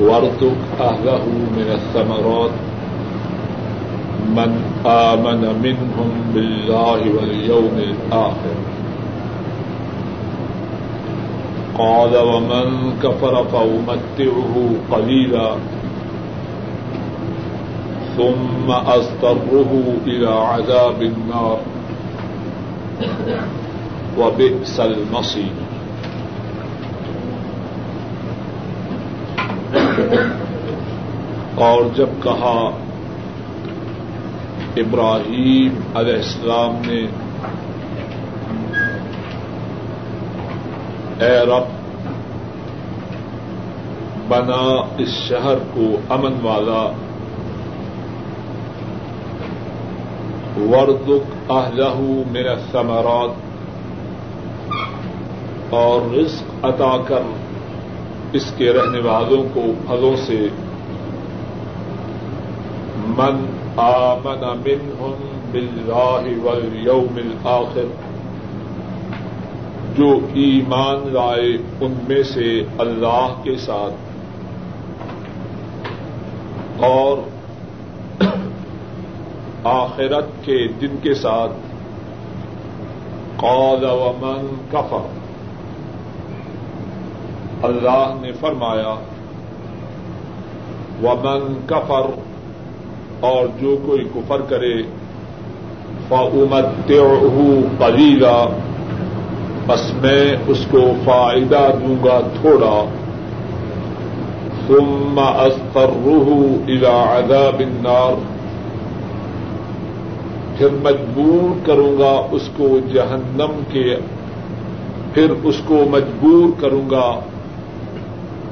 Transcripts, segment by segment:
وارزق أهله من الثمرات من آمن منهم بالله واليوم الآخر. قال ومن كفر فأمتعه قليلا ثم أضطره إلى عذاب النار. وبئس المصير. اور جب کہا ابراہیم علیہ السلام نے، اے رب، بنا اس شہر کو امن والا وردک اہلہ میرا ثمرات اور رزق عطا کر اس کے رہنے والوں کو پھلوں سے من آمن منهم بالله واليوم الآخر، جو ایمان لائے ان میں سے اللہ کے ساتھ۔ اور آخرت کے دن کے ساتھ۔ قال ومن کفر۔ اللہ نے فرمایا، ومن کفر، اور جو کوئی کفر کرے فعمت پلیلا بس میں اس کو فائدہ دوں گا تھوڑا۔ ثم استروح الى عذاب النار۔ پھر مجبور کروں گا اس کو جہنم کے، پھر اس کو مجبور کروں گا۔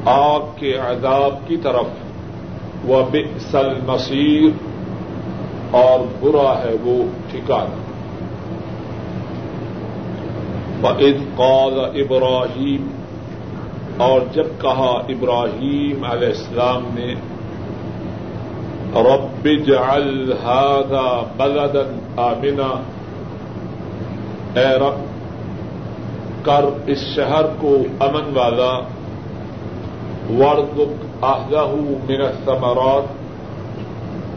آگ کے عذاب کی طرف۔ وہ بئسل مسیر اور برا ہے وہ ٹھکانا وَإِذْ قَالَ ابراہیم اور جب کہا ابراہیم علیہ السلام نے، رب اجعل هذا بلدا آمنا۔ اے رب، کر اس شہر کو امن والا۔ وردک آہدہ من الثمرات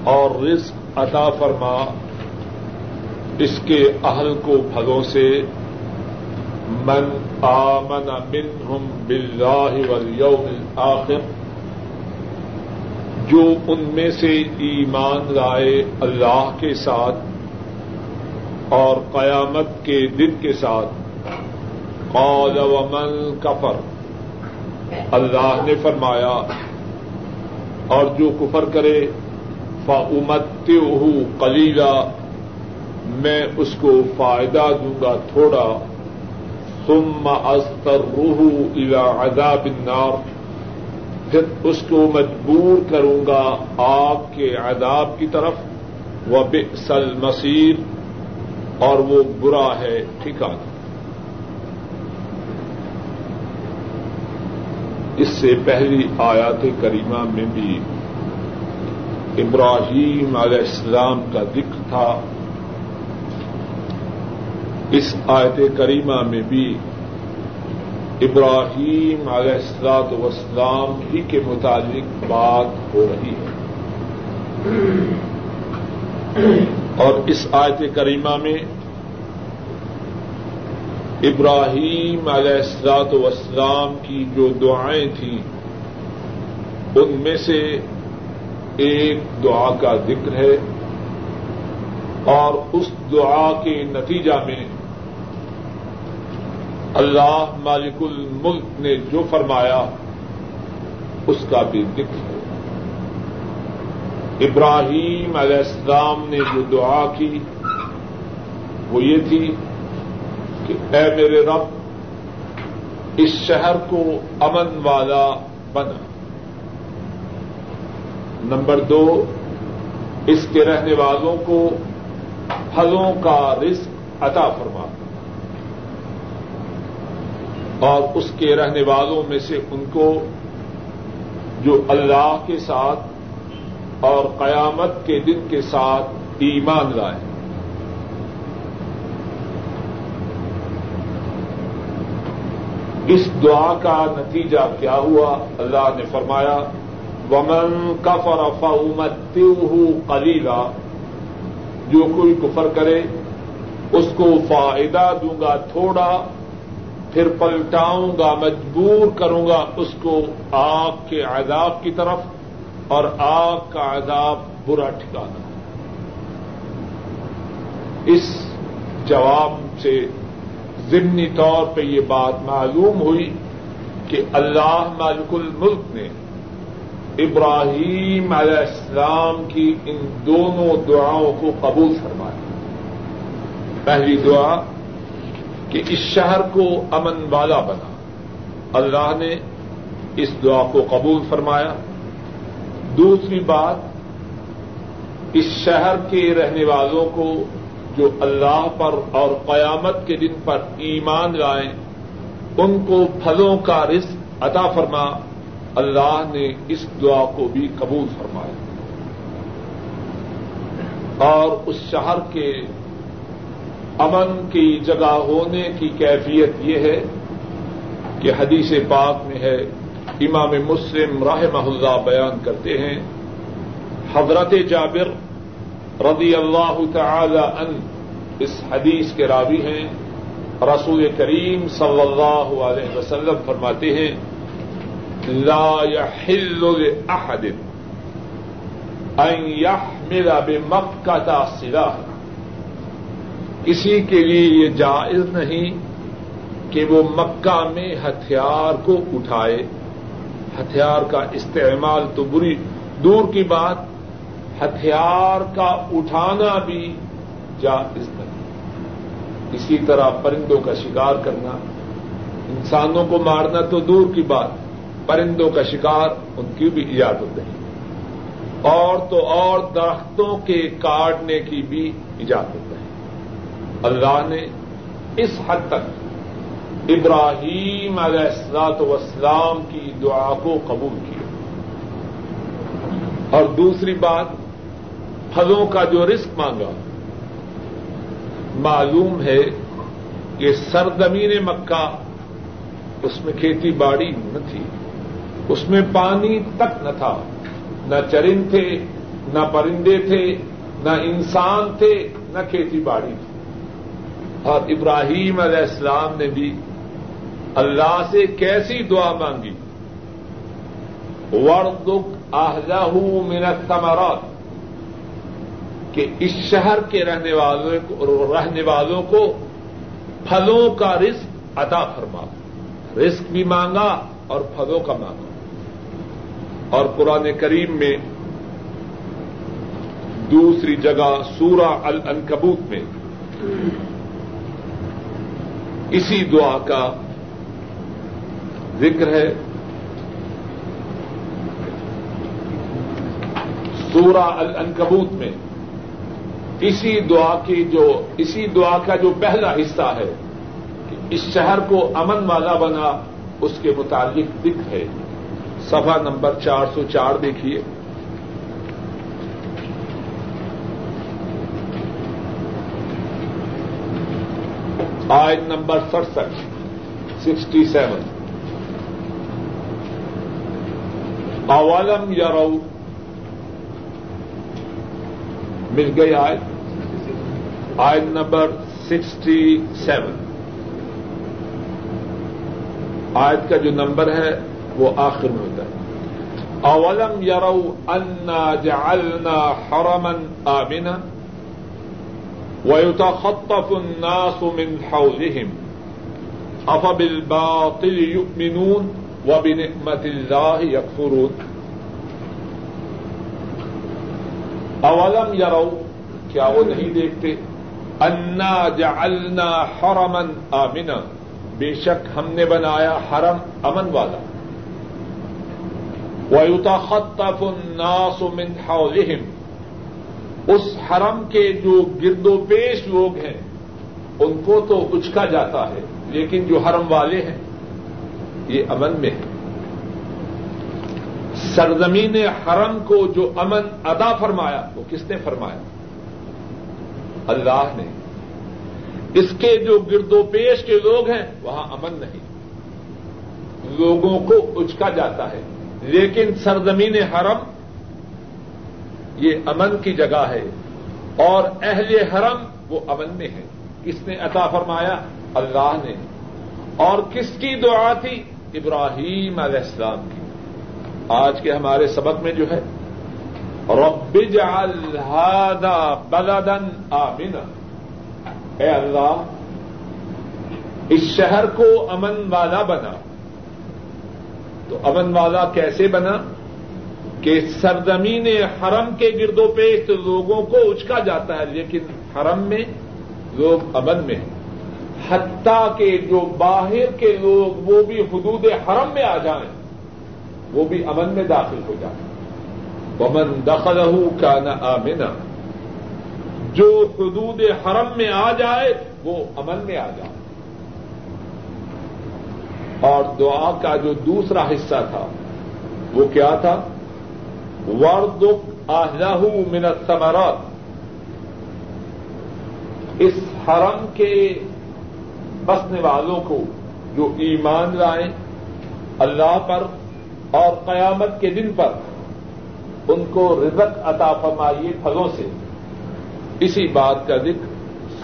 اور رزق عطا فرما اس کے اہل کو پھلوں سے۔ من آمن منہم باللہ والیوم الآخر، جو ان میں سے ایمان لائے اللہ کے ساتھ اور قیامت کے دن کے ساتھ۔ قال ومن کفر اللہ نے فرمایا، اور جو کفر کرے فمت کلیلا میں اس کو فائدہ دوں گا تھوڑا۔ ثم استر روح الا عذاب النار۔ پھر اس کو مجبور کروں گا آگ کے عذاب کی طرف۔ وہ بئسل مسیر اور وہ برا ہے ٹھکانا اس سے پہلی آیات کریمہ میں بھی ابراہیم علیہ السلام کا ذکر تھا۔ اس آیت کریمہ میں بھی ابراہیم علیہ السلاط وسلام ہی کے متعلق بات ہو رہی ہے۔ اور اس آیت کریمہ میں ابراہیم علیہ السلاط وسلام کی جو دعائیں تھیں، ان میں سے ایک دعا کا ذکر ہے اور اس دعا کے نتیجہ میں اللہ مالک الملک نے جو فرمایا، اس کا بھی ذکر ہے۔ ابراہیم علیہ السلام نے جو دعا کی، وہ یہ تھی کہ اے میرے رب، اس شہر کو امن والا بنا نمبر دو، اس کے رہنے والوں کو پھلوں کا رزق عطا فرما۔ اور اس کے رہنے والوں میں سے ان کو جو اللہ کے ساتھ اور قیامت کے دن کے ساتھ ایمان لائے۔ اس دعا کا نتیجہ کیا ہوا؟ اللہ نے فرمایا، ومن کفر فمت قلیلا جو کوئی کفر کرے، اس کو فائدہ دوں گا تھوڑا، پھر پلٹاؤں گا، مجبور کروں گا اس کو آگ کے عذاب کی طرف، اور آگ کا عذاب برا ٹھکانا اس جواب سے ضمنی طور پہ یہ بات معلوم ہوئی کہ اللہ مالک الملک نے ابراہیم علیہ السلام کی ان دونوں دعاؤں کو قبول فرمایا۔ پہلی دعا کہ اس شہر کو امن والا بنا۔ اللہ نے اس دعا کو قبول فرمایا۔ دوسری بات، اس شہر کے رہنے والوں کو جو اللہ پر اور قیامت کے دن پر ایمان لائیں، ان کو پھلوں کا رزق عطا فرما۔ اللہ نے اس دعا کو بھی قبول فرمایا۔ اور اس شہر کے امن کی جگہ ہونے کی کیفیت یہ ہے کہ حدیث پاک میں ہے، امام مسلم راہ اللہ بیان کرتے ہیں، حضرت جابر رضی اللہ تعالی ان اس حدیث کے راوی ہیں۔ رسول کریم صلی اللہ علیہ وسلم فرماتے ہیں، لا يحل لاحد ان يحمل بمكة سلاح۔ کسی کے لیے یہ جائز نہیں کہ وہ مکہ میں ہتھیار کو اٹھائے۔ ہتھیار کا استعمال تو بری، دور کی بات ہتھیار کا اٹھانا بھی جائز نہیں۔ اسی طرح پرندوں کا شکار کرنا، انسانوں کو مارنا تو دور کی بات، پرندوں کا شکار ان کی بھی اجازت نہیں اور تو اور درختوں کے کاٹنے کی بھی اجازت نہیں اللہ نے اس حد تک ابراہیم علیہ السلاط وسلام کی دعا کو قبول کیا۔ اور دوسری بات پھلوں کا جو رزق مانگا۔ معلوم ہے کہ سرزمین مکہ اس میں کھیتی باڑی نہ تھی۔ اس میں پانی تک نہ تھا۔ نہ چرند تھے، نہ پرندے تھے، نہ انسان تھے، نہ کھیتی باڑی۔ تھی اور ابراہیم علیہ السلام نے بھی اللہ سے کیسی دعا مانگی؟ وردک آہلہ منت تمارات کہ اس شہر کے رہنے والوں کو رہنے والوں کو پھلوں کا رزق عطا فرما۔ رزق بھی مانگا اور پھلوں کا مانگا۔ اور قرآن کریم میں دوسری جگہ سورہ الانکبوت میں اسی دعا کا ذکر ہے۔ سورہ الانکبوت میں اسی دعا کی جو اسی دعا کا جو پہلا حصہ ہے کہ اس شہر کو امن والا بنا، اس کے متعلق ذکر ہے۔ سفا نمبر چار سو چار دیکھیے۔ آئن نمبر سڑسٹھ، سکسٹی سیون۔ اولم یا مل گئی آئن آئن نمبر سکسٹی سیون. آیت کا جو نمبر ہے وہ آخر میں ہوتا ہے. اولم یرو انا جعلنا حرمن آمنا ويتخطف الناس من حولهم. أفبالباطل يؤمنون وبنعمة الله يكفرون اولم یرو کیا وہ نہیں دیکھتے۔ انا جعلنا حرمن آمنا۔ بے شک ہم نے بنایا حرم امن والا۔ وَيُتَخَطَّفُ النَّاسُ مِنْ حَوْلِهِمْ اس حرم کے جو گرد و پیش لوگ ہیں، ان کو تو اچکا جاتا ہے، لیکن جو حرم والے ہیں، یہ امن میں ہے سرزمین حرم کو جو امن ادا فرمایا، وہ کس نے فرمایا؟ اللہ نے۔ اس کے جو گرد و پیش کے لوگ ہیں، وہاں امن نہیں۔ لوگوں کو اچکا جاتا ہے۔ لیکن سرزمین حرم، یہ امن کی جگہ ہے۔ اور اہل حرم، وہ امن میں ہے کس نے عطا فرمایا؟ اللہ نے۔ اور کس کی دعا تھی؟ ابراہیم علیہ السلام کی۔ آج کے ہمارے سبق میں جو ہے، رب اجعل هذا بلدا آمنا۔ اے اللہ، اس شہر کو امن والا بنا۔ تو امن والا کیسے بنا؟ کہ سرزمین حرم کے گرد و پیش لوگوں کو اچکا جاتا ہے، لیکن حرم میں لوگ امن میں ہیں۔ حتیٰ کہ جو باہر کے لوگ وہ بھی حدود حرم میں آ جائیں۔ وہ بھی امن میں داخل ہو جائیں ومن دخل کا نہ آمنا۔ جو حدود حرم میں آ جائے، وہ امن میں آ جائے۔ اور دعا کا جو دوسرا حصہ تھا، وہ کیا تھا؟ ورد آہلہ منت سمرات اس حرم کے بسنے والوں کو جو ایمان لائیں، اللہ پر اور قیامت کے دن پر ان کو رزق عطا فرمائیے پھلوں سے اسی بات کا ذکر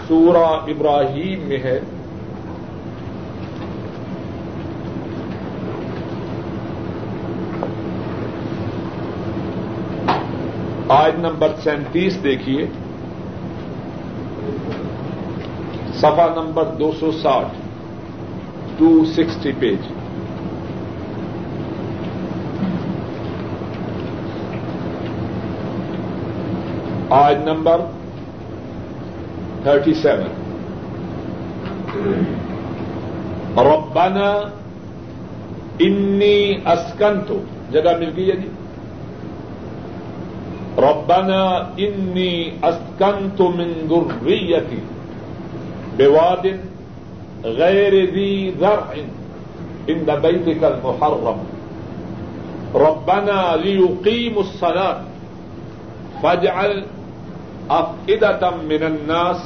سورہ ابراہیم میں ہے آج نمبر سینتیس دیکھیے سفا نمبر دو سو ساٹھ ٹو سکسٹی پیج آج نمبر تھرٹی سیون ربنا انی اسکنتو جگہ مل گئی ہے جی ربنا انی اسکنت من ذریتی بواد غیر ذی زرع عند بيتك المحرم ربنا ليقيموا الصلاة فاجعل أفئدة من الناس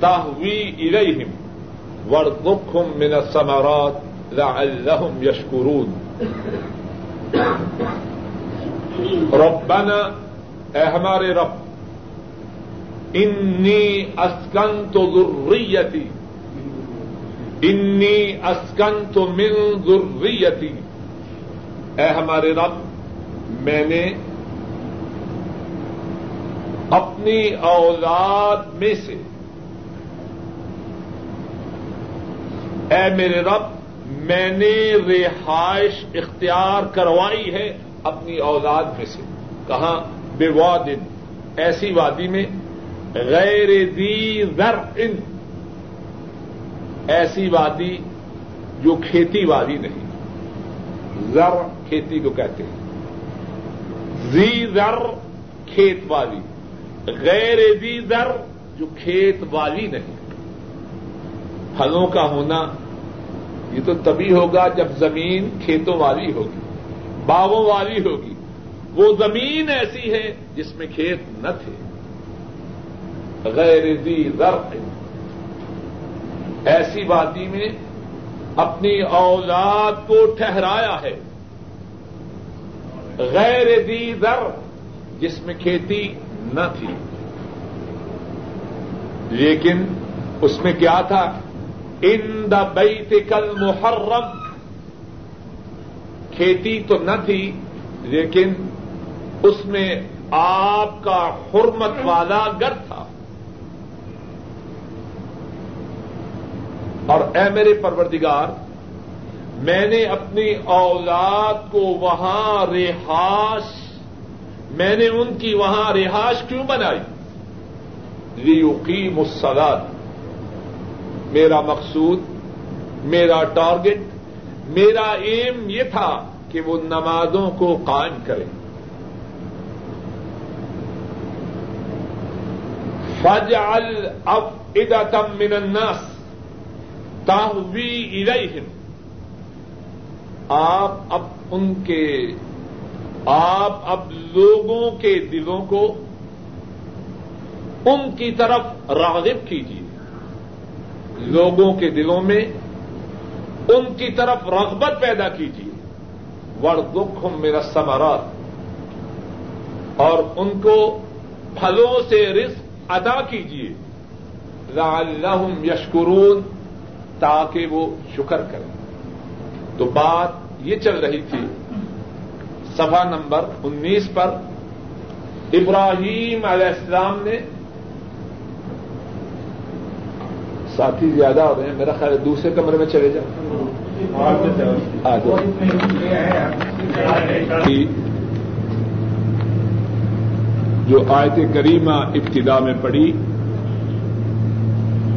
تهوي إليهم وارزقهم من الثمرات لعلهم يشكرون. ربنا، اے ہمارے رب انی اسکن تو ضروریتی انی اسکن تو مل ضروریتی اے ہمارے رب، میں نے اپنی اولاد میں سے۔ اے میرے رب، میں نے رہائش اختیار کروائی ہے اپنی اولاد میں سے۔ کہاں؟ بے وادن ایسی وادی میں۔ غیر دی زر ان ایسی وادی جو کھیتی وادی نہیں۔ زر کھیتی کو کہتے ہیں۔ زی زر کھیت والی غیر دی زر جو کھیت والی نہیں۔ پھلوں کا ہونا، یہ تو تبھی ہوگا جب زمین کھیتوں والی ہوگی، باغوں والی ہوگی۔ وہ زمین ایسی ہے جس میں کھیت نہ تھے۔ غیر دی زرق ایسی وادی میں اپنی اولاد کو ٹھہرایا ہے۔ غیر دی در جس میں کھیتی نہ تھی۔ لیکن اس میں کیا تھا؟ ان دا بیت کل محرم کھیتی تو نہ تھی، لیکن اس میں آپ کا حرمت والا گر تھا۔ اور اے میرے پروردگار، میں نے اپنی اولاد کو وہاں رہائش میں نے ان کی وہاں رہائش کیوں بنائی؟ لیقیم الصلاۃ میرا مقصود، میرا ٹارگٹ، میرا ایم یہ تھا کہ وہ نمازوں کو قائم کریں فجعل افئدة من الناس۔ تاہوی الیہم آپ اب ان کے آپ اب لوگوں کے دلوں کو ان کی طرف راغب کیجیے۔ لوگوں کے دلوں میں ان کی طرف رغبت پیدا کیجیے۔ ور دکھ میرا سمارات اور ان کو پھلوں سے رزق ادا کیجیے۔ لعلہم یشکرون تاکہ وہ شکر کریں۔ تو بات یہ چل رہی تھی سفا نمبر انیس پر ابراہیم علیہ السلام نے ساتھی زیادہ ہو رہے ہیں، میرا خیال دوسرے کمرے میں چلے جاؤ جو آیت کریمہ ابتدا میں پڑی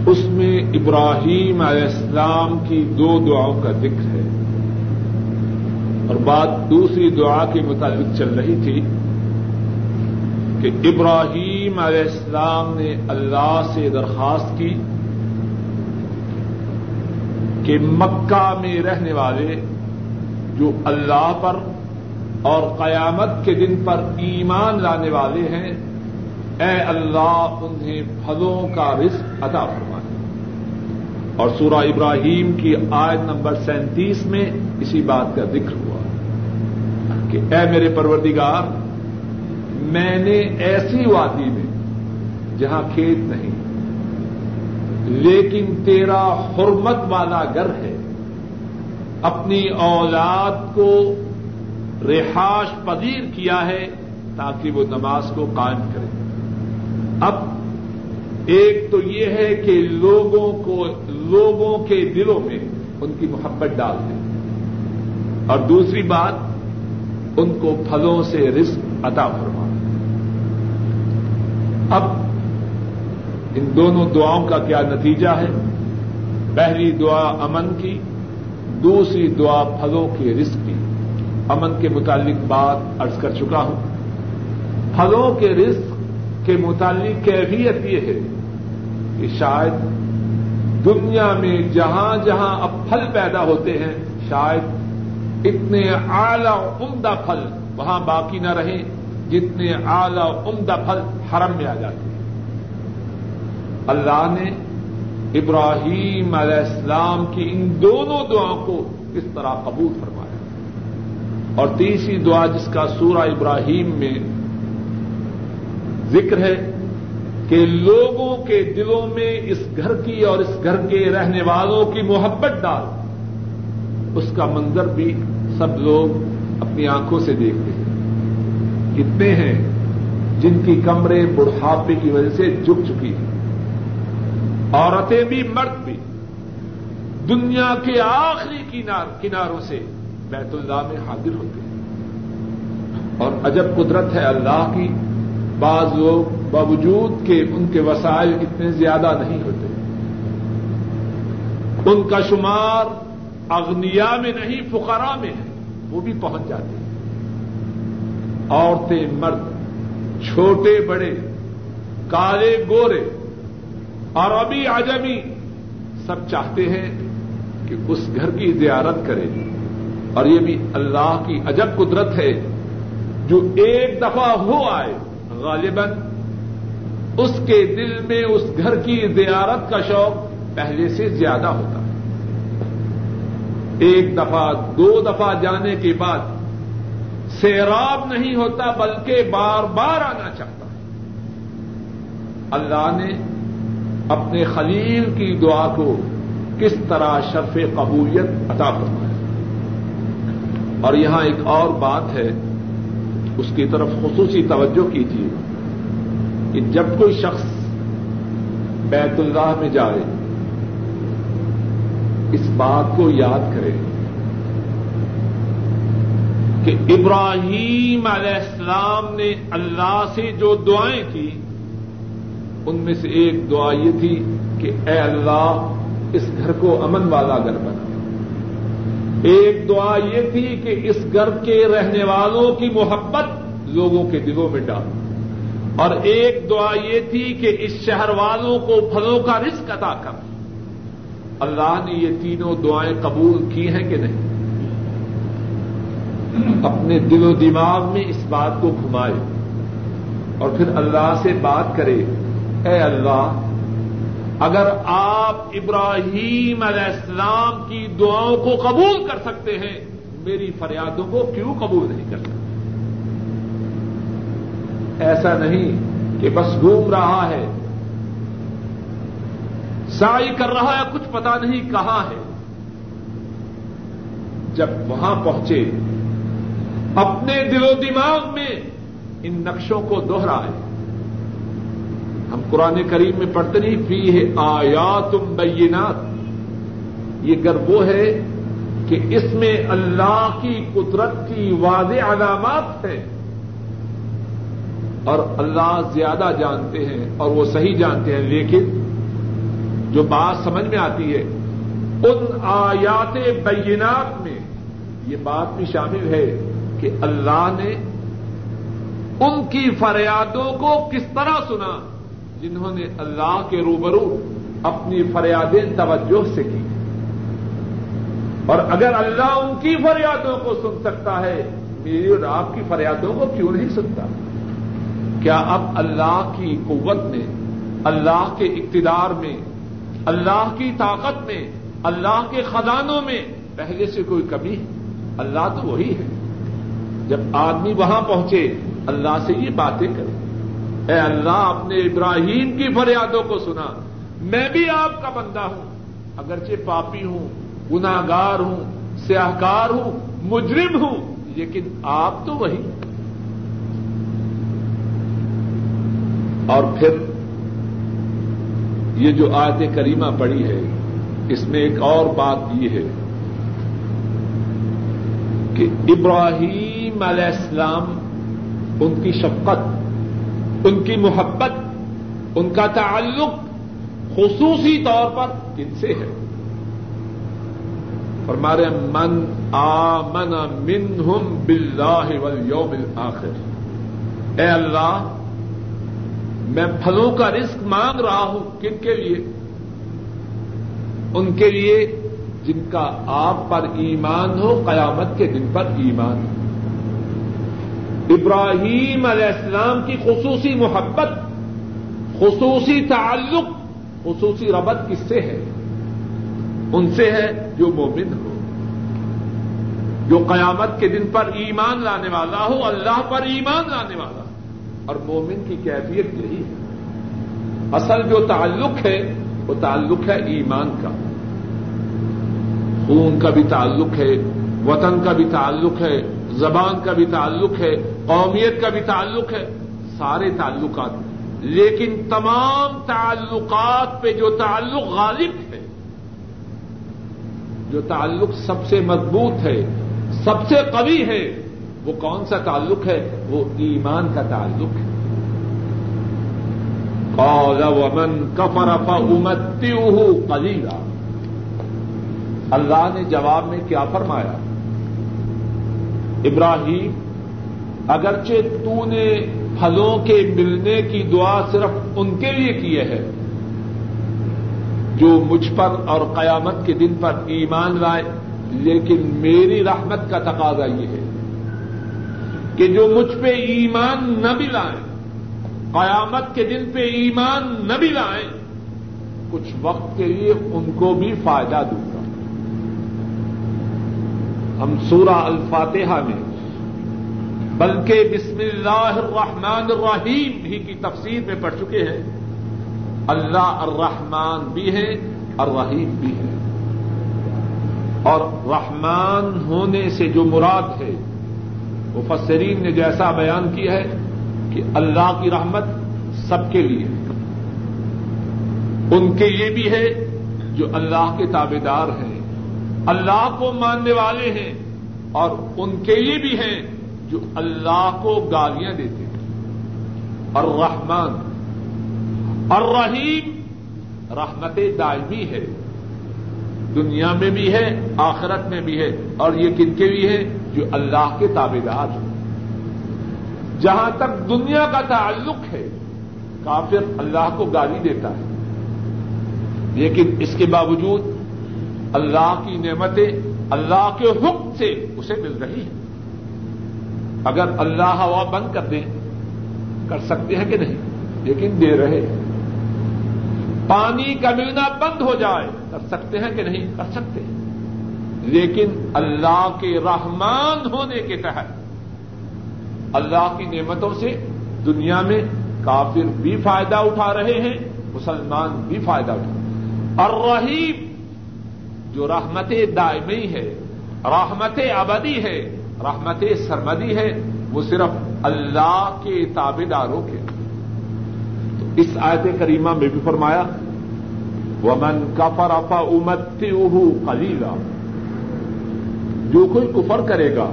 اس میں ابراہیم علیہ السلام کی دو دعاؤں کا ذکر بات دوسری دعا کے متعلق چل رہی تھی کہ ابراہیم علیہ السلام نے اللہ سے درخواست کی کہ مکہ میں رہنے والے جو اللہ پر اور قیامت کے دن پر ایمان لانے والے ہیں، اے اللہ انہیں پھلوں کا رزق عطا فرمائے۔ اور سورہ ابراہیم کی آیت نمبر سینتیس میں اسی بات کا ذکر ہوا۔ کہ اے میرے پروردگار، میں نے ایسی وادی میں جہاں کھیت نہیں، لیکن تیرا حرمت والا گھر ہے، اپنی اولاد کو رہائش پذیر کیا ہے تاکہ وہ نماز کو قائم کرے۔ اب ایک تو یہ ہے کہ لوگوں کو، لوگوں کے دلوں میں ان کی محبت ڈال دیں اور دوسری بات ان کو پھلوں سے رزق عطا فرما۔ اب ان دونوں دعاؤں کا کیا نتیجہ ہے؟ پہلی دعا امن کی، دوسری دعا پھلوں کے رزق کی۔ امن کے متعلق بات ارض کر چکا ہوں۔ پھلوں کے رزق کے متعلق کیفیت یہ ہے کہ شاید دنیا میں جہاں جہاں اب پھل پیدا ہوتے ہیں، شاید اتنے اعلی عمدہ پھل وہاں باقی نہ رہیں جتنے اعلی عمدہ پھل حرم میں آ جاتے ہیں۔ اللہ نے ابراہیم علیہ السلام کی ان دونوں دعاؤں کو کس طرح قبول فرمایا۔ اور تیسری دعا جس کا سورہ ابراہیم میں ذکر ہے کہ لوگوں کے دلوں میں اس گھر کی اور اس گھر کے رہنے والوں کی محبت ڈال۔ اس کا منظر بھی سب لوگ اپنی آنکھوں سے دیکھتے ہیں۔ کتنے ہیں جن کی کمرے بڑھاپے کی وجہ سے جھک چکی ہیں۔ عورتیں بھی، مرد بھی۔ دنیا کے آخری کناروں سے بیت اللہ میں حاضر ہوتے ہیں۔ اور عجب قدرت ہے اللہ کی۔ بعض لوگ باوجود کے ان کے وسائل اتنے زیادہ نہیں ہوتے۔ ان کا شمار اغنیا میں نہیں فقرا میں ہے وہ بھی پہنچ جاتے ہیں۔ عورتیں، مرد، چھوٹے، بڑے، کالے، گورے، عربی، عجمی، سب چاہتے ہیں کہ اس گھر کی زیارت کرے اور یہ بھی اللہ کی عجب قدرت ہے، جو ایک دفعہ ہو آئے، غالباً اس کے دل میں، اس گھر کی زیارت کا شوق پہلے سے زیادہ ہوتا۔ ہے ایک دفعہ، دو دفعہ جانے کے بعد سیراب نہیں ہوتا بلکہ بار بار آنا چاہتا اللہ نے اپنے خلیل کی دعا کو کس طرح شرف قبولیت عطا فرمایا۔ اور یہاں ایک اور بات ہے، اس کی طرف خصوصی توجہ کیجیے کہ جب کوئی شخص بیت اللہ میں جائے اس بات کو یاد کرے کہ ابراہیم علیہ السلام نے اللہ سے جو دعائیں کی، ان میں سے ایک دعا یہ تھی کہ اے اللہ، اس گھر کو امن والا گھر بنا۔ ایک دعا یہ تھی کہ اس گھر کے رہنے والوں کی محبت لوگوں کے دلوں میں ڈال۔ اور ایک دعا یہ تھی کہ اس شہر والوں کو پھلوں کا رزق ادا کر۔ اللہ نے یہ تینوں دعائیں قبول کی ہیں کہ نہیں؟ اپنے دل و دماغ میں اس بات کو گھمائے اور پھر اللہ سے بات کرے، اے اللہ، اگر آپ ابراہیم علیہ السلام کی دعاؤں کو قبول کر سکتے ہیں، میری فریادوں کو کیوں قبول نہیں کرتا ایسا نہیں کہ بس گھوم رہا ہے سائی کر رہا ہے، کچھ پتا نہیں کہاں ہے۔ جب وہاں پہنچے، اپنے دل و دماغ میں ان نقشوں کو دوہرائے ہم قرآن کریم میں پڑھتے نہیں، فی ہے آیات بینات۔ یہ گر وہ ہے کہ اس میں اللہ کی قدرت کی واضح علامات ہیں۔ اور اللہ زیادہ جانتے ہیں اور وہ صحیح جانتے ہیں، لیکن جو بات سمجھ میں آتی ہے، ان آیات بینات میں یہ بات بھی شامل ہے کہ اللہ نے ان کی فریادوں کو کس طرح سنا، جنہوں نے اللہ کے روبرو اپنی فریادیں توجہ سے کی۔ اور اگر اللہ ان کی فریادوں کو سن سکتا ہے، میری اور آپ کی فریادوں کو کیوں نہیں سنتا؟ کیا اب اللہ کی قوت میں اللہ کے اقتدار میں اللہ کی طاقت میں، اللہ کے خزانوں میں پہلے سے کوئی کمی ہے؟ اللہ تو وہی ہے۔ جب آدمی وہاں پہنچے، اللہ سے یہ باتیں کرے۔ اے اللہ، اپنے ابراہیم کی فریادوں کو سنا۔ میں بھی آپ کا بندہ ہوں۔ اگرچہ پاپی ہوں گناگار ہوں، سیاہکار ہوں، مجرم ہوں، لیکن آپ تو وہی۔ اور پھر یہ جو آیت کریمہ پڑی ہے، اس میں ایک اور بات یہ ہے کہ ابراہیم علیہ السلام ان کی شفقت، ان کی محبت، ان کا تعلق خصوصی طور پر کن سے ہے؟ اور من آمن منہم باللہ والیوم الاخر۔ اے اللہ میں پھلوں کا رزق مانگ رہا ہوں کن کے لیے؟ ان کے لیے جن کا آپ پر ایمان ہو، قیامت کے دن پر ایمان۔ ہو ابراہیم علیہ السلام کی خصوصی محبت، خصوصی تعلق، خصوصی ربط کس سے ہے؟ ان سے ہے جو مومن ہو، جو قیامت کے دن پر ایمان لانے والا ہو، اللہ پر ایمان لانے والا۔ ہو اور مومن کی کیفیت یہی ہے۔ اصل جو تعلق ہے، وہ تعلق ہے ایمان کا۔ خون کا بھی تعلق ہے، وطن کا بھی تعلق ہے، زبان کا بھی تعلق ہے، قومیت کا بھی تعلق ہے، سارے تعلقات۔ لیکن تمام تعلقات پہ جو تعلق غالب ہے، جو تعلق سب سے مضبوط ہے، سب سے قوی ہے وہ کون سا تعلق ہے؟ وہ ایمان کا تعلق ہے۔ قال ومن کفر فامتعه قلیلا۔ اللہ نے جواب میں کیا فرمایا؟ ابراہیم، اگرچہ تو نے پھلوں کے ملنے کی دعا صرف ان کے لیے کیے ہے جو مجھ پر اور قیامت کے دن پر ایمان لائے، لیکن میری رحمت کا تقاضا یہ ہے۔ کہ جو مجھ پہ ایمان نہ بھی لائیں، قیامت کے دن پہ ایمان نہ بھی لائیں، کچھ وقت کے لیے ان کو بھی فائدہ دوں گا۔ ہم سورہ الفاتحہ میں، بلکہ بسم اللہ الرحمن الرحیم ہی کی تفسیر میں پڑھ چکے ہیں۔ اللہ الرحمن بھی ہے، الرحیم بھی ہے۔ اور رحمان ہونے سے جو مراد ہے مفسرین نے جیسا بیان کیا ہے کہ اللہ کی رحمت سب کے لیے ان کے یہ بھی ہے جو اللہ کے تابے دار ہیں۔ اللہ کو ماننے والے ہیں اور ان کے لیے بھی ہیں جو اللہ کو گالیاں دیتے ہیں۔ اور رحمان اور رحیم رحمت دائمی ہے۔ دنیا میں بھی ہے، آخرت میں بھی ہے۔ اور یہ کن کے لیے ہے جو اللہ کے تابے دار ہیں۔ جہاں تک دنیا کا تعلق ہے، کافر اللہ کو گالی دیتا ہے۔ لیکن اس کے باوجود اللہ کی نعمتیں اللہ کے حکم سے اسے مل رہی ہیں۔ اگر اللہ ہوا بند کر دیں، کر سکتے ہیں کہ نہیں؟ لیکن دے رہے ہیں۔ پانی کا ملنا بند ہو جائے، کر سکتے ہیں کہ نہیں؟ کر سکتے ہیں۔ لیکن اللہ کے رحمان ہونے کے تحت اللہ کی نعمتوں سے دنیا میں کافر بھی فائدہ اٹھا رہے ہیں، مسلمان بھی فائدہ اٹھا رہے ہیں۔ اور رحیم جو رحمت دائمی ہے، رحمت ابدی ہے، رحمت سرمدی ہے، وہ صرف اللہ کے تابے داروں کے۔ تو اس آیت کریمہ میں بھی فرمایا، ومن کفر افا امت خلیلا جو کوئی کفر کرے گا،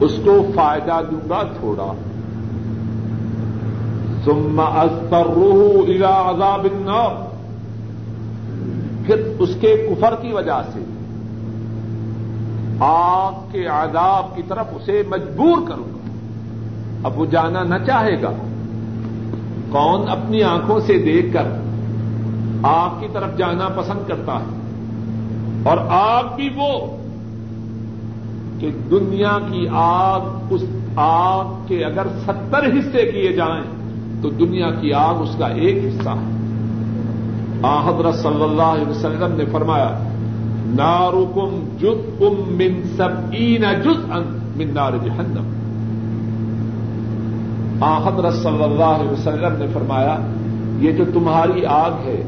اس کو فائدہ دوں گا تھوڑا۔ ثم استروح الى عذاب النار۔ پھر اس کے کفر کی وجہ سے آگ کے عذاب کی طرف اسے مجبور کروں گا۔ اب وہ جانا نہ چاہے گا۔ کون اپنی آنکھوں سے دیکھ کر آگ کی طرف جانا پسند کرتا ہے؟ اور آگ بھی وہ کہ دنیا کی آگ اس آگ کے اگر ستر حصے کیے جائیں تو دنیا کی آگ اس کا ایک حصہ ہے۔ حضرت صلی اللہ علیہ وسلم نے فرمایا نارکم جز ام من سب این جز ان من نار جہنم۔ حضرت صلی اللہ علیہ وسلم نے فرمایا، یہ جو تمہاری آگ ہے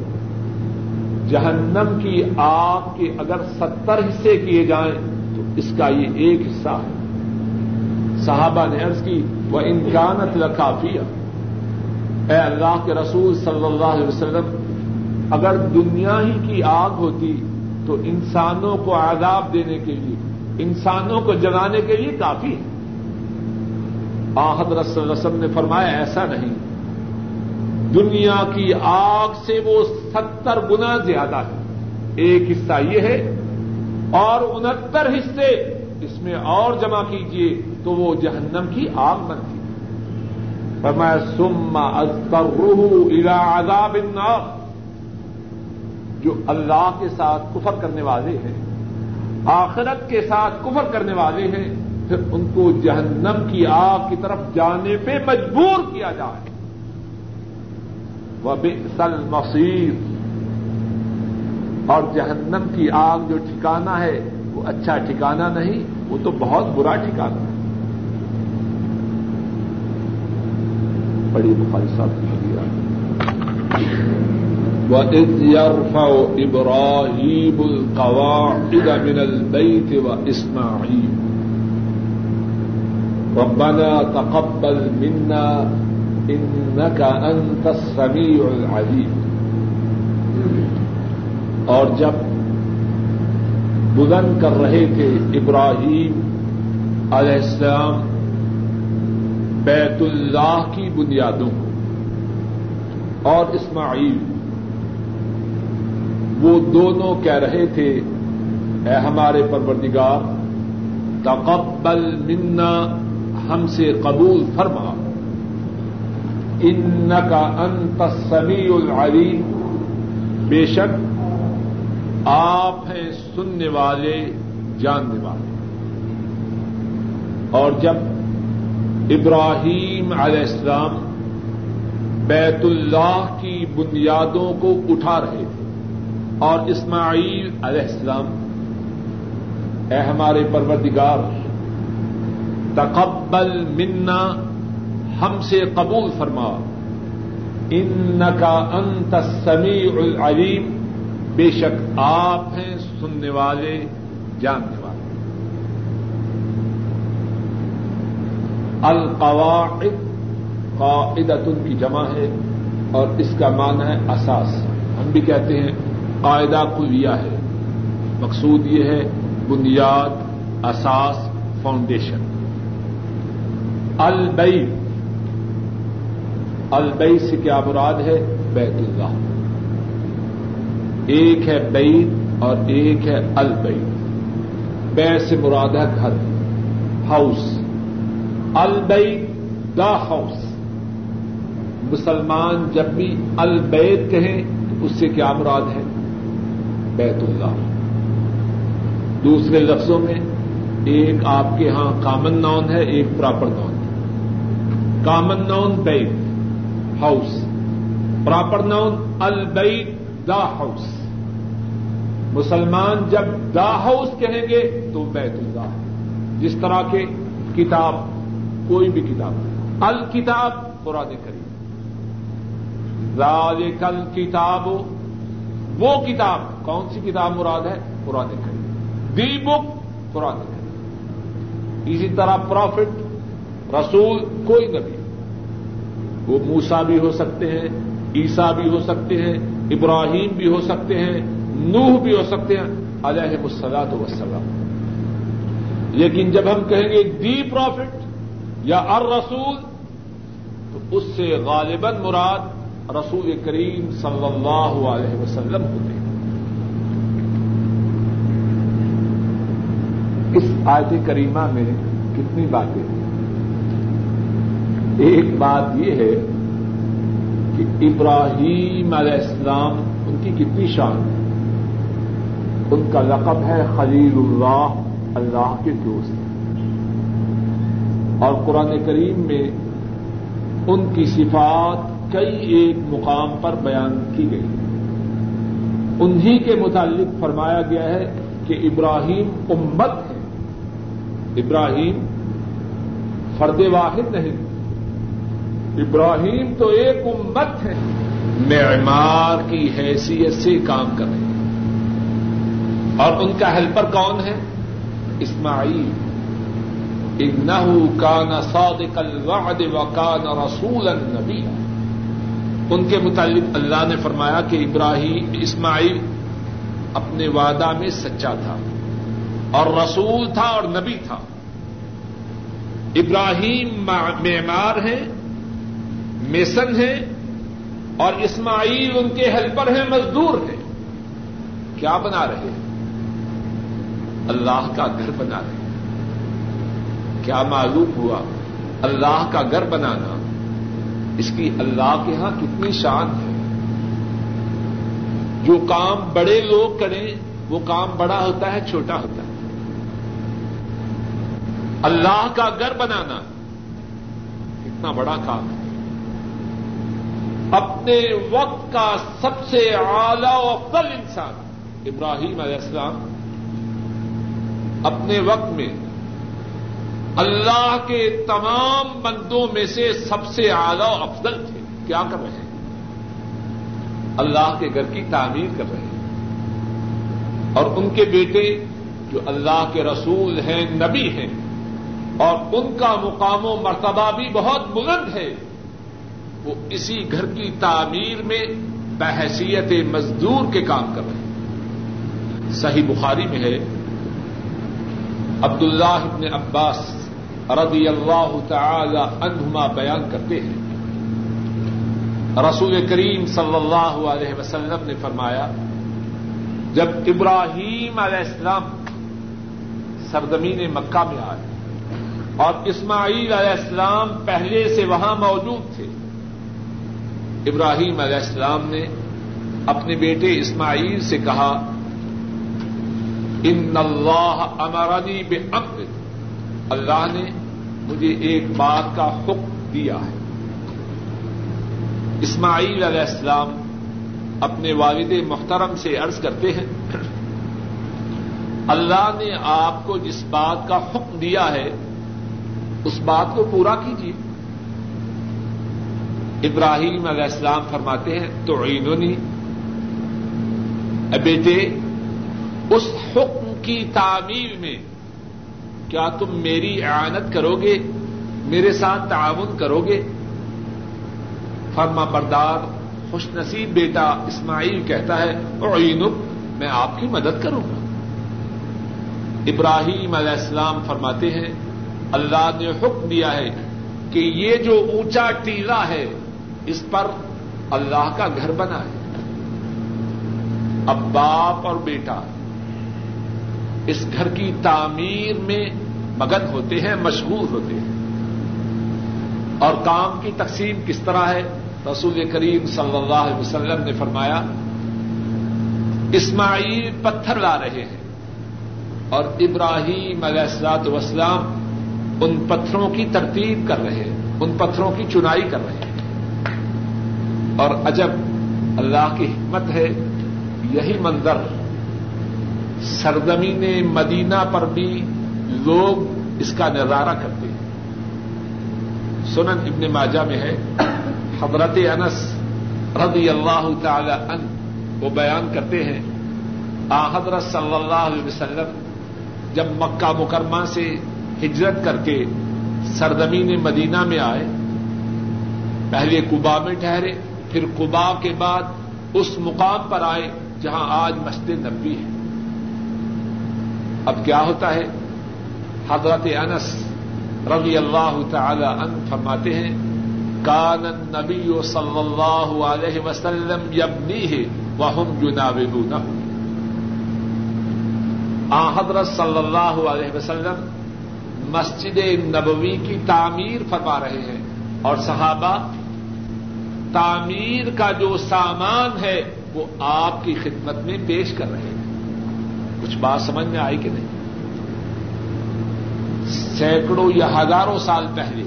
جہنم کی آگ کے اگر ستر حصے کیے جائیں تو اس کا یہ ایک حصہ ہے۔ صحابہ نے عرض کی وہ انکانت لکافیہ اے اللہ کے رسول صلی اللہ علیہ وسلم، اگر دنیا ہی کی آگ ہوتی تو انسانوں کو عذاب دینے کے لیے، انسانوں کو جگانے کے لیے کافی ہے۔ آحد رسول رسم نے فرمایا، ایسا نہیں۔ دنیا کی آگ سے وہ ستر گنا زیادہ ہے۔ ایک حصہ یہ ہے اور انہتر حصے۔ اس میں اور جمع کیجیے تو وہ جہنم کی آگ بنتی فرمایا سما روح الا عذاب النار۔ جو اللہ کے ساتھ کفر کرنے والے ہیں، آخرت کے ساتھ کفر کرنے والے ہیں، پھر ان کو جہنم کی آگ کی طرف جانے پہ مجبور کیا جائے۔ وہ بسل مصیر اور جہنم کی آگ جو ٹھکانا ہے، وہ اچھا ٹھکانا نہیں، وہ تو بہت برا ٹھکانا ہے۔ بڑی بخاری صاحب کی وَإِذْ يَرْفَعُ إِبْرَاهِيمُ الْقَوَاعِدَ مِنَ الْبَيْتِ وَإِسْمَاعِيلُ۔ رَبَّنَا تَقَبَّلْ مِنَّا إِنَّكَ أَنْتَ السَّمِيعُ الْعَلِيمُ. اور جب بلند کر رہے تھے ابراہیم علیہ السلام بیت اللہ کی بنیادوں کو اور اسماعیل، وہ دونوں کہہ رہے تھے، اے ہمارے پروردگار، تقبل منا ہم سے قبول فرما۔ ان کا انت سمیع العلیم۔ بے شک آپ ہیں سننے والے، جاننے والے۔ اور جب ابراہیم علیہ السلام بیت اللہ کی بنیادوں کو اٹھا رہے تھے اور اسماعیل علیہ السلام، اے ہمارے پروردگار، تقبل منا ہم سے قبول فرما۔ ان کا انت سمیع العلیم۔ بے شک آپ ہیں سننے والے، جاننے والے۔ القواعد قاعدت کی جمع ہے اور اس کا معنی ہے اساس۔ ہم بھی کہتے ہیں قاعدہ کلیہ ہے۔ مقصود یہ ہے بنیاد، اساس، فاؤنڈیشن۔ البئی البئی سے کیا مراد ہے؟ بیت اللہ۔ ایک ہے بیت اور ایک ہے البئی بے سے مراد ہے گھر۔ ہاؤس۔ البئی دا ہاؤس۔ مسلمان جب بھی البید کہیں تو اس سے کیا مراد ہے؟ بیت اللہ۔ دوسرے لفظوں میں، ایک آپ کے ہاں کامن ناؤن ہے، ایک پراپر ناؤن کامن ناؤن بیت۔ ہاؤس پراپر ناؤن البیت دا ہاؤس مسلمان جب دا ہاؤس کہیں گے تو بیت اللہ ہے۔ جس طرح کے کتاب، کوئی بھی کتاب۔ الکتاب، قرآن کریم۔ راج کل کتاب وہ کتاب، کون سی کتاب مراد ہے؟ قرآن کریم۔ دی بک، قرآن کریم۔ اسی طرح پروفٹ، رسول، کوئی نبی۔ وہ موسا بھی ہو سکتے ہیں عیسا بھی ہو سکتے ہیں، ابراہیم بھی ہو سکتے ہیں، نوح بھی ہو سکتے ہیں۔ علیہ مسلاط وسلم لیکن جب ہم کہیں گے دی پروفٹ یا ار رسول، تو اس سے غالباً مراد رسول کریم صلی اللہ علیہ وسلم ہوتے ہیں۔ اس آیت کریمہ میں کتنی باتیں ہیں؟ ایک بات یہ ہے کہ ابراہیم علیہ السلام ان کی کتنی شان ہے؟ ان کا لقب ہے خلیل اللہ اللہ کے دوست۔ اور قرآن کریم میں ان کی صفات کئی ایک مقام پر بیان کی گئی۔ انہی کے متعلق فرمایا گیا ہے کہ ابراہیم امت ہے۔ ابراہیم فرد واحد نہیں۔ ابراہیم تو ایک امت ہے۔ معمار کی حیثیت سے کام کر رہے ہیں۔ اور ان کا ہیلپر کون ہے؟ اسماعیل۔ انہو کان صادق الوعد وکان رسول النبی ان کے متعلق اللہ نے فرمایا کہ ابراہیم، اسماعیل اپنے وعدہ میں سچا تھا اور رسول تھا اور نبی تھا۔ ابراہیم معمار ہیں۔ میسن ہیں اور اسماعیل ان کے ہیلپر ہیں، مزدور ہیں۔ کیا بنا رہے ہیں؟ اللہ کا گھر بنا رہے ہیں۔ کیا معلوم ہوا؟ اللہ کا گھر بنانا اس کی اللہ کے ہاں کتنی شان ہے۔ جو کام بڑے لوگ کریں، وہ کام بڑا ہوتا ہے، چھوٹا ہوتا ہے۔ اللہ کا گھر بنانا کتنا بڑا کام ہے۔ اپنے وقت کا سب سے اعلی و افضل انسان۔ ابراہیم علیہ السلام اپنے وقت میں اللہ کے تمام بندوں میں سے سب سے اعلی و افضل تھے۔ کیا کر رہے ہیں؟ اللہ کے گھر کی تعمیر کر رہے ہیں۔ اور ان کے بیٹے جو اللہ کے رسول ہیں، نبی ہیں، اور ان کا مقام و مرتبہ بھی بہت بلند ہے۔ وہ اسی گھر کی تعمیر میں بحثیت مزدور کے کام کر رہے ہیں۔ صحیح بخاری میں ہے، عبداللہ ابن عباس رضی اللہ تعالی عنہما بیان کرتے ہیں۔ رسول کریم صلی اللہ علیہ وسلم نے فرمایا، جب ابراہیم علیہ السلام سرزمین مکہ میں آئے اور اسماعیل علیہ السلام پہلے سے وہاں موجود تھے ابراہیم علیہ السلام نے اپنے بیٹے اسماعیل سے کہا، ان اللہ امرانی بے اللہ نے مجھے ایک بات کا حکم دیا ہے۔ اسماعیل علیہ السلام اپنے والد محترم سے عرض کرتے ہیں، اللہ نے آپ کو جس بات کا حکم دیا ہے، اس بات کو پورا کیجیے۔ ابراہیم علیہ السلام فرماتے ہیں تو عینونی بیٹے، اس حکم کی تعمیر میں کیا تم میری اعانت کرو گے میرے ساتھ تعاون کرو گے فرما بردار، خوش نصیب بیٹا، اسماعیل کہتا ہے عینک میں آپ کی مدد کروں گا. ابراہیم علیہ السلام فرماتے ہیں، اللہ نے حکم دیا ہے کہ یہ جو اونچا ٹیلا ہے اس پر اللہ کا گھر بنا ہے۔ اب باپ اور بیٹا اس گھر کی تعمیر میں مگن ہوتے ہیں، مشغول ہوتے ہیں۔ اور کام کی تقسیم کس طرح ہے؟ رسول کریم صلی اللہ علیہ وسلم نے فرمایا، اسماعیل پتھر لا رہے ہیں اور ابراہیم علیہ السلاط وسلام ان پتھروں کی ترتیب کر رہے ہیں، ان پتھروں کی چنائی کر رہے ہیں۔ اور عجب، اللہ کی حکمت ہے، یہی منظر سرزمین مدینہ پر بھی لوگ اس کا نظارہ کرتے ہیں۔ سنن ابن ماجہ میں ہے، حضرت انس رضی اللہ تعالی ان وہ بیان کرتے ہیں، آ حضرت صلی اللہ علیہ وسلم جب مکہ مکرمہ سے ہجرت کر کے سرزمین مدینہ میں آئے، پہلے کبا میں ٹھہرے پھر کبا کے بعد اس مقام پر آئے جہاں آج مسجد نبی ہے۔ اب کیا ہوتا ہے؟ حضرت انس رضی اللہ تعالی ان فرماتے ہیں، کان نبی صلی اللہ علیہ وسلم یبنی ہے وہ جناویدون آ حضرت صلی اللہ علیہ وسلم مسجد نبوی کی تعمیر فرما رہے ہیں اور صحابہ تعمیر کا جو سامان ہے وہ آپ کی خدمت میں پیش کر رہے ہیں۔ کچھ بات سمجھ میں آئی کہ نہیں؟ سینکڑوں یا ہزاروں سال پہلے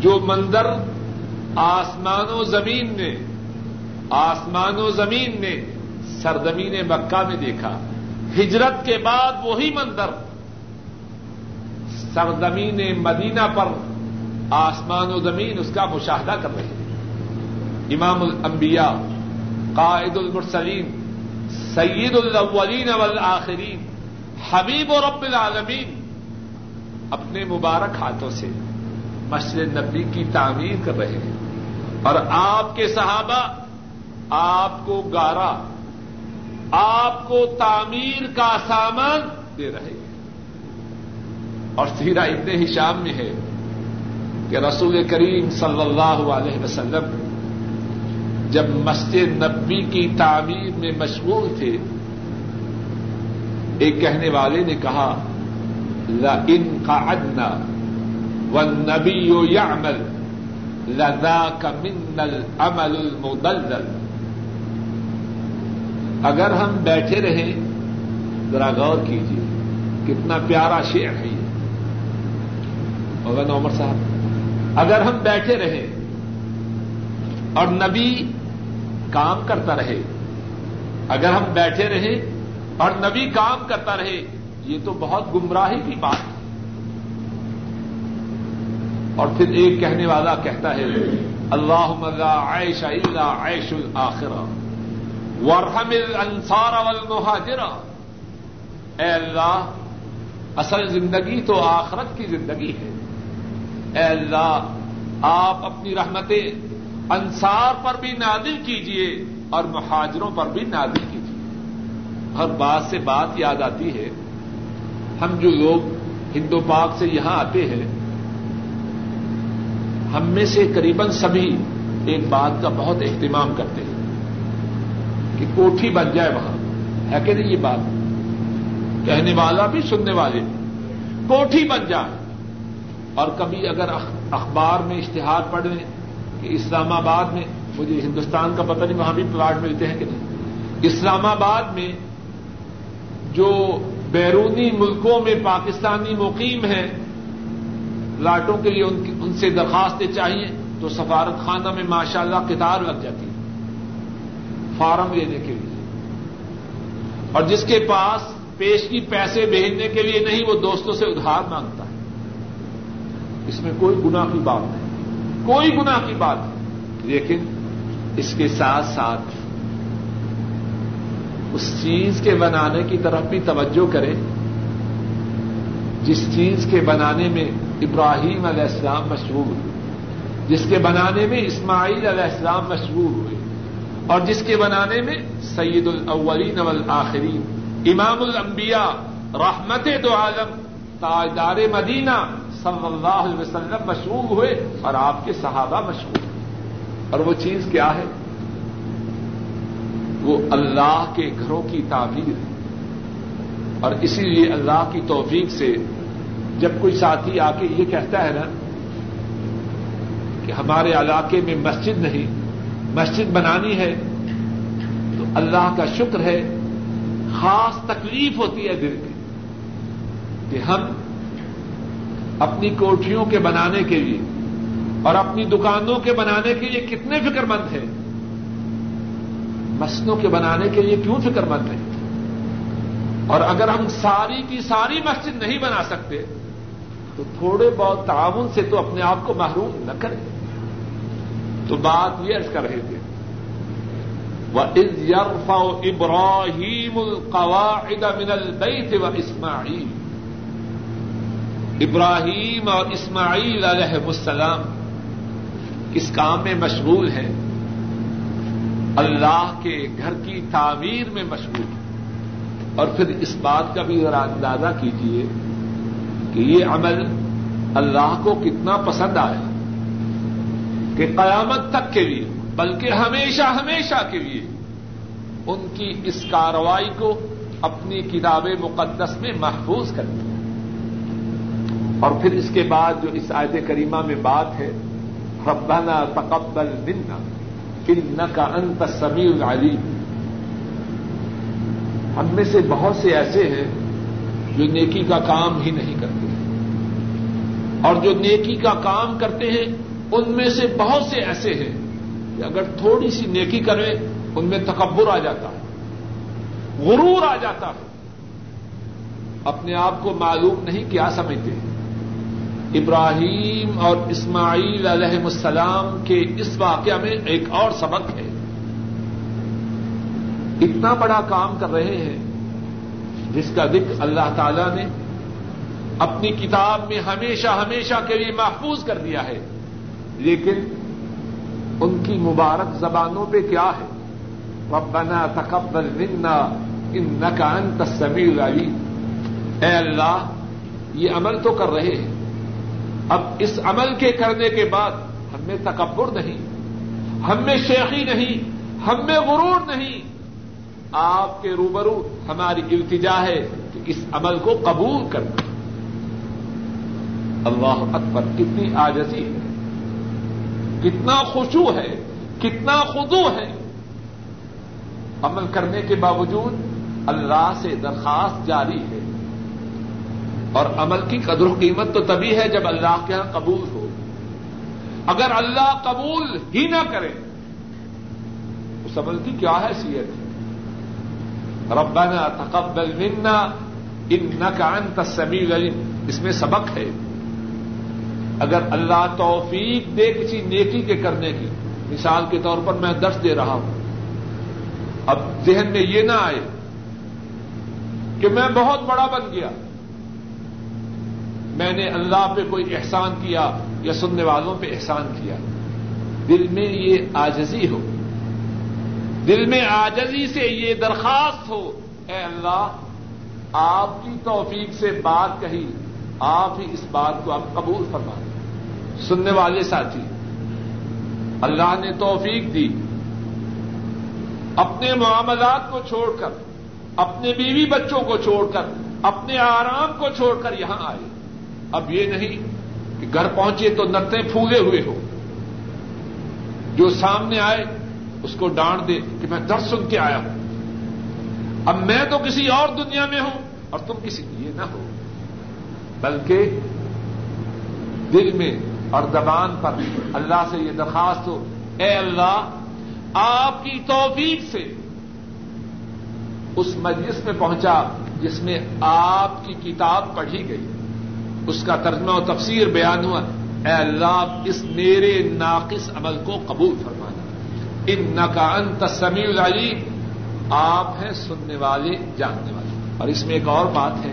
جو منظر آسمان و زمین نے آسمان و زمین نے سرزمین مکہ میں دیکھا، ہجرت کے بعد وہی منظر سرزمین مدینہ پر آسمان و زمین اس کا مشاہدہ کر رہے ہیں۔ امام الانبیاء، قائد المرسلین، سید الاولین والآخرین، حبیب و رب العالمین، اپنے مبارک ہاتھوں سے مسجد نبی کی تعمیر کر رہے ہیں۔ اور آپ کے صحابہ، آپ کو گارا، آپ کو تعمیر کا سامان دے رہے ہیں۔ اور سیرا اتنے ہی شام میں ہے کہ رسول کریم صلی اللہ علیہ وسلم جب مسجد نبی کی تعمیر میں مشغول تھے، ایک کہنے والے نے کہا ل ان کا ادنا و نبی یعمل، لذاک من العمل المدلل۔ اگر ہم بیٹھے رہیں، ذرا غور کیجیے کتنا پیارا شعر ہے یہ۔ مولانا عمر صاحب، اگر ہم بیٹھے رہیں اور نبی کام کرتا رہے۔ اگر ہم بیٹھے رہیں اور نبی کام کرتا رہے، یہ تو بہت گمراہی کی بات۔ ہے اور پھر ایک کہنے والا کہتا ہے اللہ مزا عائش اللہ عیش الآخرہ ورحم الانصار والمہاجرہ. اے اللہ، اصل زندگی تو آخرت کی زندگی ہے۔ اے اللہ، آپ اپنی رحمتیں انصار پر بھی نادل کیجیے اور مہاجروں پر بھی نادل کیجیے ہر بات سے بات یاد آتی ہے۔ ہم جو لوگ ہندو پاک سے یہاں آتے ہیں، ہم میں سے قریب سبھی ایک بات کا بہت اہتمام کرتے ہیں کہ کوٹھی بن جائے وہاں۔ ہے کہ نہیں یہ بات؟ کہنے والا بھی سننے والے۔ کوٹھی بن جائے۔ اور کبھی اگر اخبار میں اشتہار پڑھ لیں کہ اسلام آباد میں، مجھے ہندوستان کا پتہ نہیں وہاں بھی پلاٹ ملتے ہیں کہ نہیں۔ اسلام آباد میں جو بیرونی ملکوں میں پاکستانی مقیم ہیں لاٹوں کے لیے ان سے درخواستیں چاہیے تو سفارت خانہ میں ماشاء اللہ کتار لگ جاتی ہے فارم لینے کے لیے۔ اور جس کے پاس پیشگی پیسے بھیجنے کے لیے نہیں، وہ دوستوں سے ادھار مانگتا ہے۔ اس میں کوئی گنا کی بات نہیں۔ کوئی گنا کی بات نہیں۔ لیکن اس کے ساتھ ساتھ اس چیز کے بنانے کی طرف بھی توجہ کرے جس چیز کے بنانے میں ابراہیم علیہ السلام مشہور ہوئے، جس کے بنانے میں اسماعیل علیہ السلام مشہور ہوئے، اور جس کے بنانے میں سید الاولین والآخرین، امام الانبیاء، رحمت دو عالم، تاجدار مدینہ صلی اللہ علیہ وسلم مشہور ہوئے اور آپ کے صحابہ مشہور اور وہ چیز کیا ہے؟ وہ اللہ کے گھروں کی تعمیر ہے۔ اور اسی لیے اللہ کی توفیق سے جب کوئی ساتھی آ کے یہ کہتا ہے نا کہ ہمارے علاقے میں مسجد نہیں، مسجد بنانی ہے تو اللہ کا شکر ہے، خاص تکلیف ہوتی ہے دل کی کہ ہم اپنی کوٹھیوں کے بنانے کے لیے اور اپنی دکانوں کے بنانے کے لیے کتنے فکر مند ہیں؟ مسجدوں کے بنانے کے لیے کیوں فکر مند ہیں؟ اور اگر ہم ساری کی ساری مسجد نہیں بنا سکتے، تو تھوڑے بہت تعاون سے تو اپنے آپ کو محروم نہ کریں۔ تو بات یہ عرض کر رہے تھے۔ وہ از یرفا ابراہیم القواعد من البیت و اسماعیل ابراہیم اور اسماعیل علیہ السلام کس کام میں مشغول ہیں؟ اللہ کے گھر کی تعمیر میں مشغول اور پھر اس بات کا بھی ذرا اندازہ کیجیے کہ یہ عمل اللہ کو کتنا پسند آیا کہ قیامت تک کے لیے، بلکہ ہمیشہ ہمیشہ کے لیے ان کی اس کاروائی کو اپنی کتاب مقدس میں محفوظ کر دیا اور پھر اس کے بعد جو اس آیت کریمہ میں بات ہے، ربنا تقبل منا انکا انت السمیع العلیم۔ ہم میں سے بہت سے ایسے ہیں جو نیکی کا کام ہی نہیں کرتے۔ اور جو نیکی کا کام کرتے ہیں، ان میں سے بہت سے ایسے ہیں کہ اگر تھوڑی سی نیکی کرے، ان میں تکبر آ جاتا ہے، غرور آ جاتا ہے۔ اپنے آپ کو معلوم نہیں کیا سمجھتے ہیں۔ ابراہیم اور اسماعیل علیہ السلام کے اس واقعہ میں ایک اور سبق ہے۔ اتنا بڑا کام کر رہے ہیں، جس کا ذکر اللہ تعالی نے اپنی کتاب میں ہمیشہ ہمیشہ کے لیے محفوظ کر دیا ہے۔ لیکن ان کی مبارک زبانوں پہ کیا ہے؟ ربنا تقبل منا انك انت السميع العليم اے اللہ، یہ عمل تو کر رہے ہیں۔ اب اس عمل کے کرنے کے بعد ہم میں تکبر نہیں، ہم میں شیخی نہیں، ہم میں غرور نہیں۔ آپ کے روبرو ہماری التجا ہے کہ اس عمل کو قبول کرنا اللہ اکبر، کتنی آجزی ہے، کتنا خوشو ہے، کتنا خدو ہے۔ عمل کرنے کے باوجود اللہ سے درخواست جاری ہے۔ اور عمل کی قدر و قیمت تو تبھی ہے جب اللہ کے یہاں قبول ہو۔ اگر اللہ قبول ہی نہ کرے، اس عمل کی کیا حیثیت ہے؟ ربنا تقبل منا انك انت السميع اس میں سبق ہے۔ اگر اللہ توفیق دے کسی نیکی کے کرنے کی، مثال کے طور پر میں درس دے رہا ہوں۔ اب ذہن میں یہ نہ آئے کہ میں بہت بڑا بن گیا۔ میں نے اللہ پہ کوئی احسان کیا یا سننے والوں پہ احسان کیا؟ دل میں یہ آجزی ہو۔ دل میں آجزی سے یہ درخواست ہو، اے اللہ، آپ کی توفیق سے بات کہی، آپ ہی اس بات کو آپ قبول فرما۔ سننے والے ساتھی، اللہ نے توفیق دی۔ اپنے معاملات کو چھوڑ کر، اپنے بیوی بچوں کو چھوڑ کر، اپنے آرام کو چھوڑ کر یہاں آئے۔ اب یہ نہیں کہ گھر پہنچے تو نتے پھولے ہوئے ہو جو سامنے آئے، اس کو ڈانٹ دے کہ میں درد سن کے آیا ہوں۔ اب میں تو کسی اور دنیا میں ہوں اور تم کسی لیے نہ ہو۔ بلکہ دل میں اور زبان پر اللہ سے یہ درخواست ہو، اے اللہ، آپ کی توفیق سے اس مجلس میں پہنچا جس میں آپ کی کتاب پڑھی گئی۔ اس کا ترجمہ و تفسیر بیان ہوا، اے اللہ، اس میرے ناقص عمل کو قبول فرمانا۔ ان کا انت سمیع العلیم، آپ ہیں سننے والے، جاننے والے۔ اور اس میں ایک اور بات ہے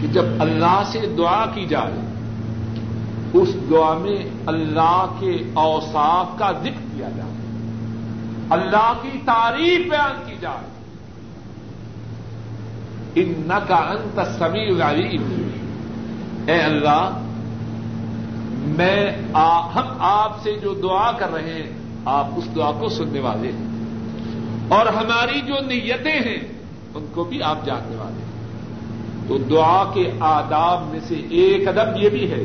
کہ جب اللہ سے دعا کی جائے، اس دعا میں اللہ کے اوصاف کا ذکر کیا جائے، اللہ کی تعریف بیان کی جائے۔ ان کا انت سمیع العلیم۔ اے اللہ، میں ہم آپ سے جو دعا کر رہے ہیں، آپ اس دعا کو سننے والے ہیں۔ اور ہماری جو نیتیں ہیں، ان کو بھی آپ جاننے والے ہیں۔ تو دعا کے آداب میں سے ایک ادب یہ بھی ہے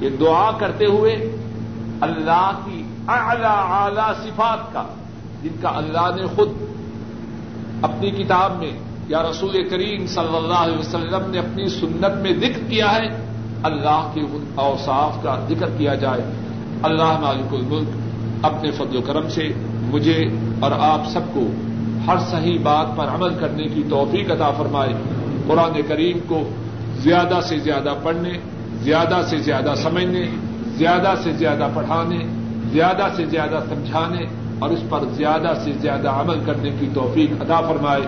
کہ دعا کرتے ہوئے اللہ کی اعلی اعلی صفات کا، جن کا اللہ نے خود اپنی کتاب میں یا رسول کریم صلی اللہ علیہ وسلم نے اپنی سنت میں ذکر کیا ہے، اللہ کے اوصاف کا ذکر کیا جائے۔ اللہ مالک الملک، اپنے فضل و کرم سے مجھے اور آپ سب کو ہر صحیح بات پر عمل کرنے کی توفیق عطا فرمائے۔ قرآن کریم کو زیادہ سے زیادہ پڑھنے، زیادہ سے زیادہ سمجھنے، زیادہ سے زیادہ پڑھانے، زیادہ سے زیادہ سمجھانے اور اس پر زیادہ سے زیادہ عمل کرنے کی توفیق ادا فرمائے۔